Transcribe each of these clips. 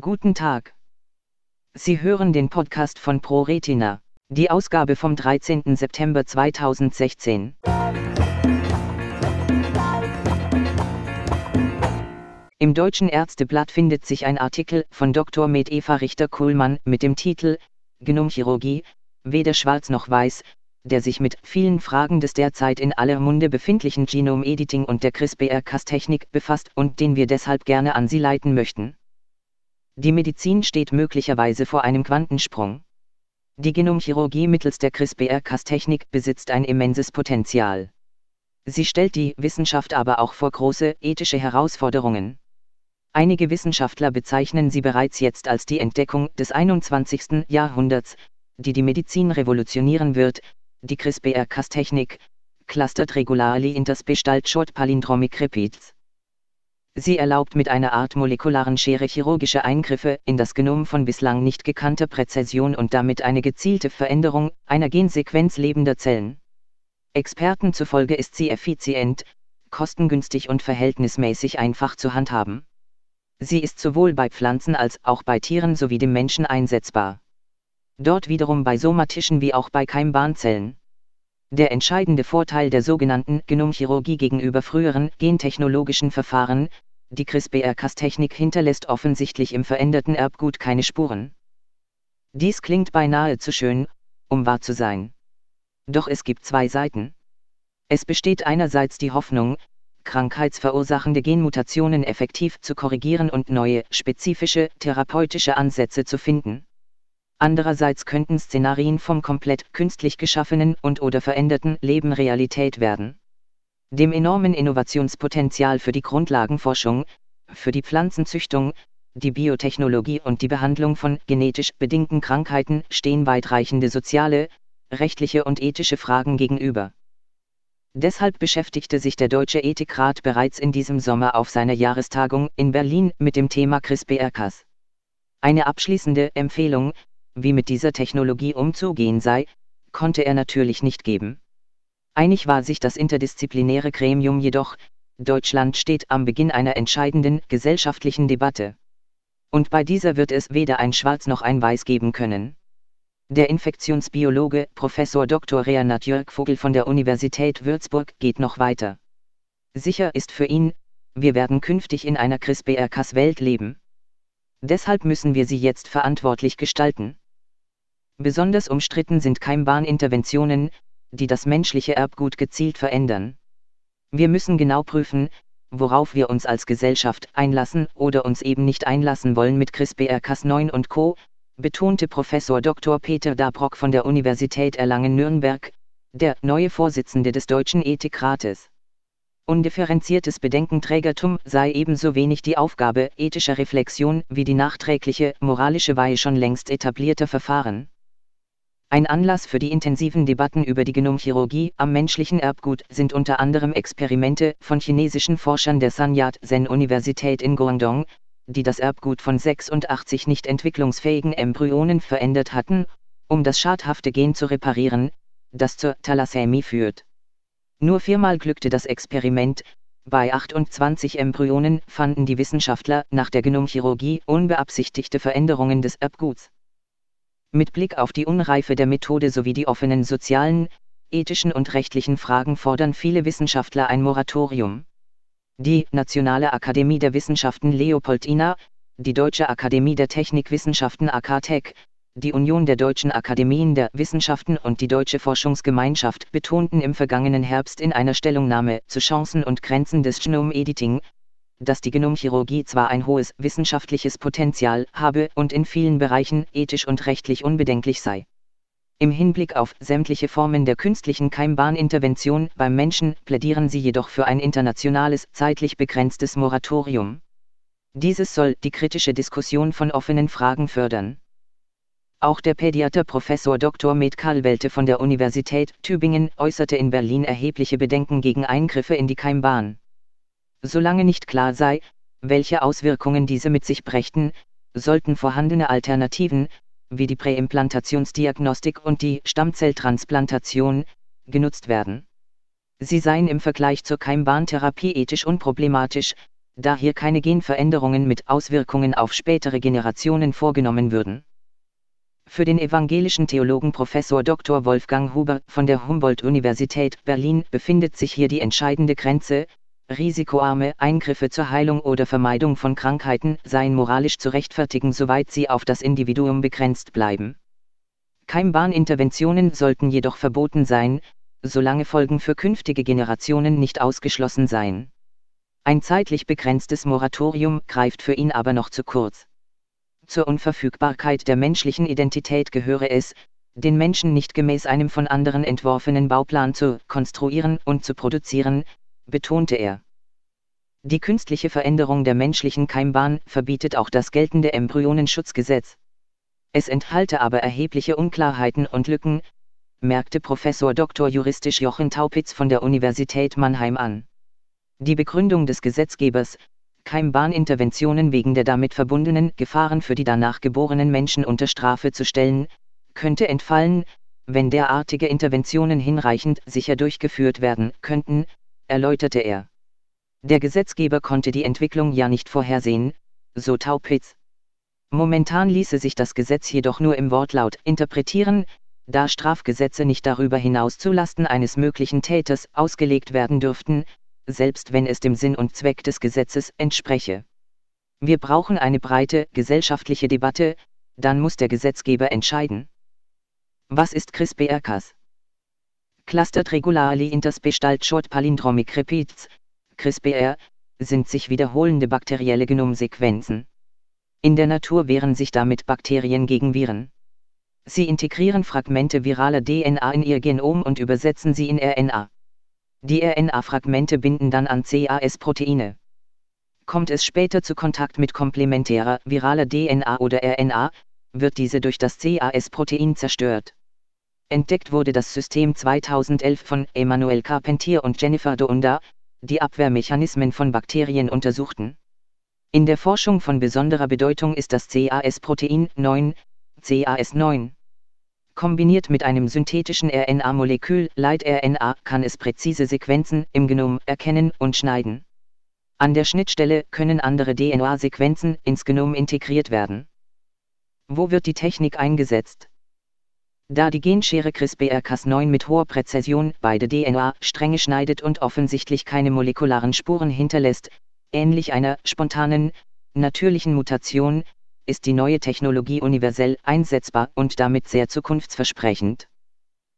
Guten Tag. Sie hören den Podcast von ProRetina, die Ausgabe vom 13. September 2016. Im Deutschen Ärzteblatt findet sich ein Artikel von Dr. Med Eva Richter-Kuhlmann mit dem Titel Genomchirurgie, weder schwarz noch weiß, der sich mit vielen Fragen des derzeit in aller Munde befindlichen Genom-Editing und der CRISPR-Cas-Technik befasst und den wir deshalb gerne an Sie leiten möchten. Die Medizin steht möglicherweise vor einem Quantensprung. Die Genomchirurgie mittels der CRISPR-Cas-Technik besitzt ein immenses Potenzial. Sie stellt die Wissenschaft aber auch vor große ethische Herausforderungen. Einige Wissenschaftler bezeichnen sie bereits jetzt als die Entdeckung des 21. Jahrhunderts, die die Medizin revolutionieren wird, die CRISPR-Cas-Technik, clustered regularly interspecial short palindromic repeats. Sie erlaubt mit einer Art molekularen Schere chirurgische Eingriffe in das Genom von bislang nicht gekannter Präzision und damit eine gezielte Veränderung einer Gensequenz lebender Zellen. Experten zufolge ist sie effizient, kostengünstig und verhältnismäßig einfach zu handhaben. Sie ist sowohl bei Pflanzen als auch bei Tieren sowie dem Menschen einsetzbar dort wiederum bei somatischen wie auch bei Keimbahnzellen. Der entscheidende Vorteil der sogenannten Genomchirurgie gegenüber früheren gentechnologischen Verfahren, die CRISPR-Cas-Technik hinterlässt offensichtlich im veränderten Erbgut keine Spuren. Dies klingt beinahe zu schön, um wahr zu sein. Doch es gibt zwei Seiten. Es besteht einerseits die Hoffnung, krankheitsverursachende Genmutationen effektiv zu korrigieren und neue, spezifische, therapeutische Ansätze zu finden. Andererseits könnten Szenarien vom komplett künstlich geschaffenen und oder veränderten Leben Realität werden. Dem enormen Innovationspotenzial für die Grundlagenforschung, für die Pflanzenzüchtung, die Biotechnologie und die Behandlung von genetisch bedingten Krankheiten stehen weitreichende soziale, rechtliche und ethische Fragen gegenüber. Deshalb beschäftigte sich der Deutsche Ethikrat bereits in diesem Sommer auf seiner Jahrestagung in Berlin mit dem Thema CRISPR-Cas. Eine abschließende Empfehlung, wie mit dieser Technologie umzugehen sei, konnte er natürlich nicht geben. Einig war sich das interdisziplinäre Gremium jedoch, Deutschland steht am Beginn einer entscheidenden gesellschaftlichen Debatte. Und bei dieser wird es weder ein Schwarz noch ein Weiß geben können. Der Infektionsbiologe Professor Dr. Reanat Jörg Vogel von der Universität Würzburg geht noch weiter. Sicher ist für ihn, wir werden künftig in einer CRISPR-Cas-Welt leben. Deshalb müssen wir sie jetzt verantwortlich gestalten. Besonders umstritten sind Keimbahninterventionen, die das menschliche Erbgut gezielt verändern. Wir müssen genau prüfen, worauf wir uns als Gesellschaft einlassen oder uns eben nicht einlassen wollen mit CRISPR-Cas9 und Co., betonte Professor Dr. Peter Dabrock von der Universität Erlangen-Nürnberg, der neue Vorsitzende des Deutschen Ethikrates. Undifferenziertes Bedenkenträgertum sei ebenso wenig die Aufgabe ethischer Reflexion wie die nachträgliche moralische Weihe schon längst etablierter Verfahren. Ein Anlass für die intensiven Debatten über die Genomchirurgie am menschlichen Erbgut sind unter anderem Experimente von chinesischen Forschern der Sun Yat-sen-Universität in Guangdong, die das Erbgut von 86 nicht entwicklungsfähigen Embryonen verändert hatten, um das schadhafte Gen zu reparieren, das zur Thalassämie führt. Nur viermal glückte das Experiment, bei 28 Embryonen fanden die Wissenschaftler nach der Genomchirurgie unbeabsichtigte Veränderungen des Erbguts. Mit Blick auf die Unreife der Methode sowie die offenen sozialen, ethischen und rechtlichen Fragen fordern viele Wissenschaftler ein Moratorium. Die Nationale Akademie der Wissenschaften Leopoldina, die Deutsche Akademie der Technikwissenschaften AKTEC, die Union der Deutschen Akademien der Wissenschaften und die Deutsche Forschungsgemeinschaft betonten im vergangenen Herbst in einer Stellungnahme zu Chancen und Grenzen des Genome Editing, dass die Genomchirurgie zwar ein hohes wissenschaftliches Potenzial habe und in vielen Bereichen ethisch und rechtlich unbedenklich sei. Im Hinblick auf sämtliche Formen der künstlichen Keimbahnintervention beim Menschen plädieren sie jedoch für ein internationales, zeitlich begrenztes Moratorium. Dieses soll die kritische Diskussion von offenen Fragen fördern. Auch der Pädiater Professor Dr. Med Karlwelte von der Universität Tübingen äußerte in Berlin erhebliche Bedenken gegen Eingriffe in die Keimbahn. Solange nicht klar sei, welche Auswirkungen diese mit sich brächten, sollten vorhandene Alternativen, wie die Präimplantationsdiagnostik und die Stammzelltransplantation, genutzt werden. Sie seien im Vergleich zur Keimbahntherapie ethisch unproblematisch, da hier keine Genveränderungen mit Auswirkungen auf spätere Generationen vorgenommen würden. Für den evangelischen Theologen Professor Dr. Wolfgang Huber von der Humboldt-Universität Berlin befindet sich hier die entscheidende Grenze, risikoarme Eingriffe zur Heilung oder Vermeidung von Krankheiten seien moralisch zu rechtfertigen, soweit sie auf das Individuum begrenzt bleiben. Keimbahninterventionen sollten jedoch verboten sein, solange Folgen für künftige Generationen nicht ausgeschlossen seien. Ein zeitlich begrenztes Moratorium greift für ihn aber noch zu kurz. Zur Unverfügbarkeit der menschlichen Identität gehöre es, den Menschen nicht gemäß einem von anderen entworfenen Bauplan zu konstruieren und zu produzieren, betonte er. Die künstliche Veränderung der menschlichen Keimbahn verbietet auch das geltende Embryonenschutzgesetz. Es enthalte aber erhebliche Unklarheiten und Lücken, merkte Professor Dr. Juristisch Jochen Taupitz von der Universität Mannheim an. Die Begründung des Gesetzgebers, Keimbahninterventionen wegen der damit verbundenen Gefahren für die danach geborenen Menschen unter Strafe zu stellen, könnte entfallen, wenn derartige Interventionen hinreichend sicher durchgeführt werden könnten, erläuterte er. Der Gesetzgeber konnte die Entwicklung ja nicht vorhersehen, so Taupitz. Momentan ließe sich das Gesetz jedoch nur im Wortlaut interpretieren, da Strafgesetze nicht darüber hinaus zulasten eines möglichen Täters ausgelegt werden dürften, selbst wenn es dem Sinn und Zweck des Gesetzes entspreche. Wir brauchen eine breite gesellschaftliche Debatte, dann muss der Gesetzgeber entscheiden. Was ist CRISPR-Cas? Clustered Regularly Interspecial Short Palindromic Repeats, CRISPR, sind sich wiederholende bakterielle Genomsequenzen. In der Natur wehren sich damit Bakterien gegen Viren. Sie integrieren Fragmente viraler DNA in ihr Genom und übersetzen sie in RNA. Die RNA-Fragmente binden dann an CAS-Proteine. Kommt es später zu Kontakt mit komplementärer viraler DNA oder RNA, wird diese durch das CAS-Protein zerstört. Entdeckt wurde das System 2011 von Emmanuel Carpentier und Jennifer Dounda, die Abwehrmechanismen von Bakterien untersuchten. In der Forschung von besonderer Bedeutung ist das CAS-Protein 9, CAS9. Kombiniert mit einem synthetischen RNA-Molekül, Leit-RNA, kann es präzise Sequenzen im Genom erkennen und schneiden. An der Schnittstelle können andere DNA-Sequenzen ins Genom integriert werden. Wo wird die Technik eingesetzt? Da die Genschere CRISPR-Cas9 mit hoher Präzision beide DNA-Stränge schneidet und offensichtlich keine molekularen Spuren hinterlässt, ähnlich einer spontanen, natürlichen Mutation, ist die neue Technologie universell einsetzbar und damit sehr zukunftsversprechend.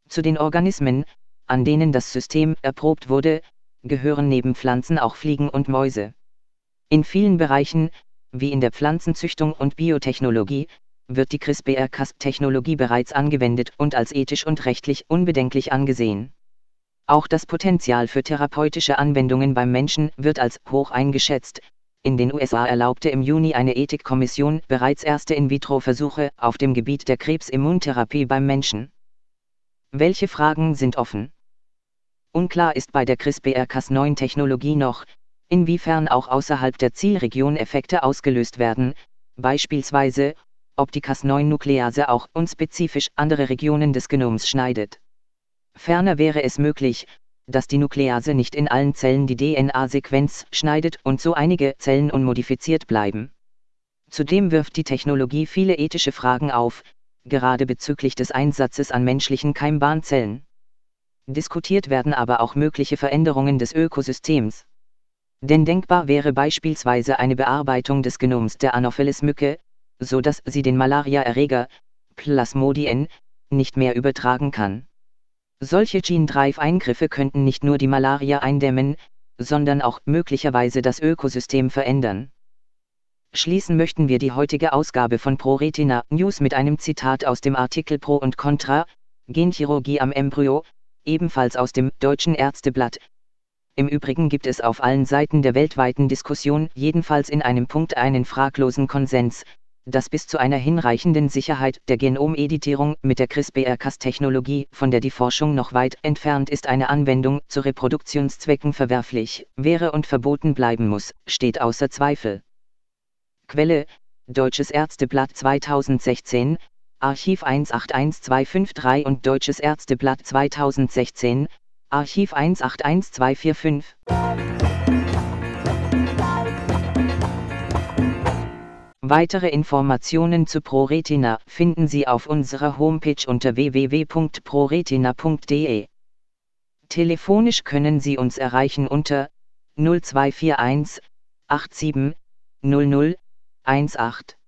Zu den Organismen, an denen das System erprobt wurde, gehören neben Pflanzen auch Fliegen und Mäuse. In vielen Bereichen, wie in der Pflanzenzüchtung und Biotechnologie, wird die CRISPR-Cas-Technologie bereits angewendet und als ethisch und rechtlich unbedenklich angesehen. Auch das Potenzial für therapeutische Anwendungen beim Menschen wird als hoch eingeschätzt. In den USA erlaubte im Juni eine Ethikkommission bereits erste In-vitro-Versuche auf dem Gebiet der Krebsimmuntherapie beim Menschen. Welche Fragen sind offen? Unklar ist bei der CRISPR-Cas9-Technologie noch, inwiefern auch außerhalb der Zielregion Effekte ausgelöst werden, beispielsweise ob die Cas9-Nuklease auch unspezifisch andere Regionen des Genoms schneidet. Ferner wäre es möglich, dass die Nuklease nicht in allen Zellen die DNA-Sequenz schneidet und so einige Zellen unmodifiziert bleiben. Zudem wirft die Technologie viele ethische Fragen auf, gerade bezüglich des Einsatzes an menschlichen Keimbahnzellen. Diskutiert werden aber auch mögliche Veränderungen des Ökosystems. Denn denkbar wäre beispielsweise eine Bearbeitung des Genoms der Anopheles-Mücke, so dass sie den Malaria-Erreger, Plasmodien, nicht mehr übertragen kann. Solche Gene-Drive-Eingriffe könnten nicht nur die Malaria eindämmen, sondern auch möglicherweise das Ökosystem verändern. Schließen möchten wir die heutige Ausgabe von ProRetina News mit einem Zitat aus dem Artikel Pro und Contra, Genchirurgie am Embryo, ebenfalls aus dem Deutschen Ärzteblatt. Im Übrigen gibt es auf allen Seiten der weltweiten Diskussion jedenfalls in einem Punkt einen fraglosen Konsens, dass bis zu einer hinreichenden Sicherheit der Genomeditierung mit der CRISPR-Cas-Technologie, von der die Forschung noch weit entfernt ist, eine Anwendung zu Reproduktionszwecken verwerflich wäre und verboten bleiben muss, steht außer Zweifel. Quelle: Deutsches Ärzteblatt 2016, Archiv 181253 und Deutsches Ärzteblatt 2016, Archiv 181245. Weitere Informationen zu ProRetina finden Sie auf unserer Homepage unter www.proretina.de. Telefonisch können Sie uns erreichen unter 0241 87 00 18.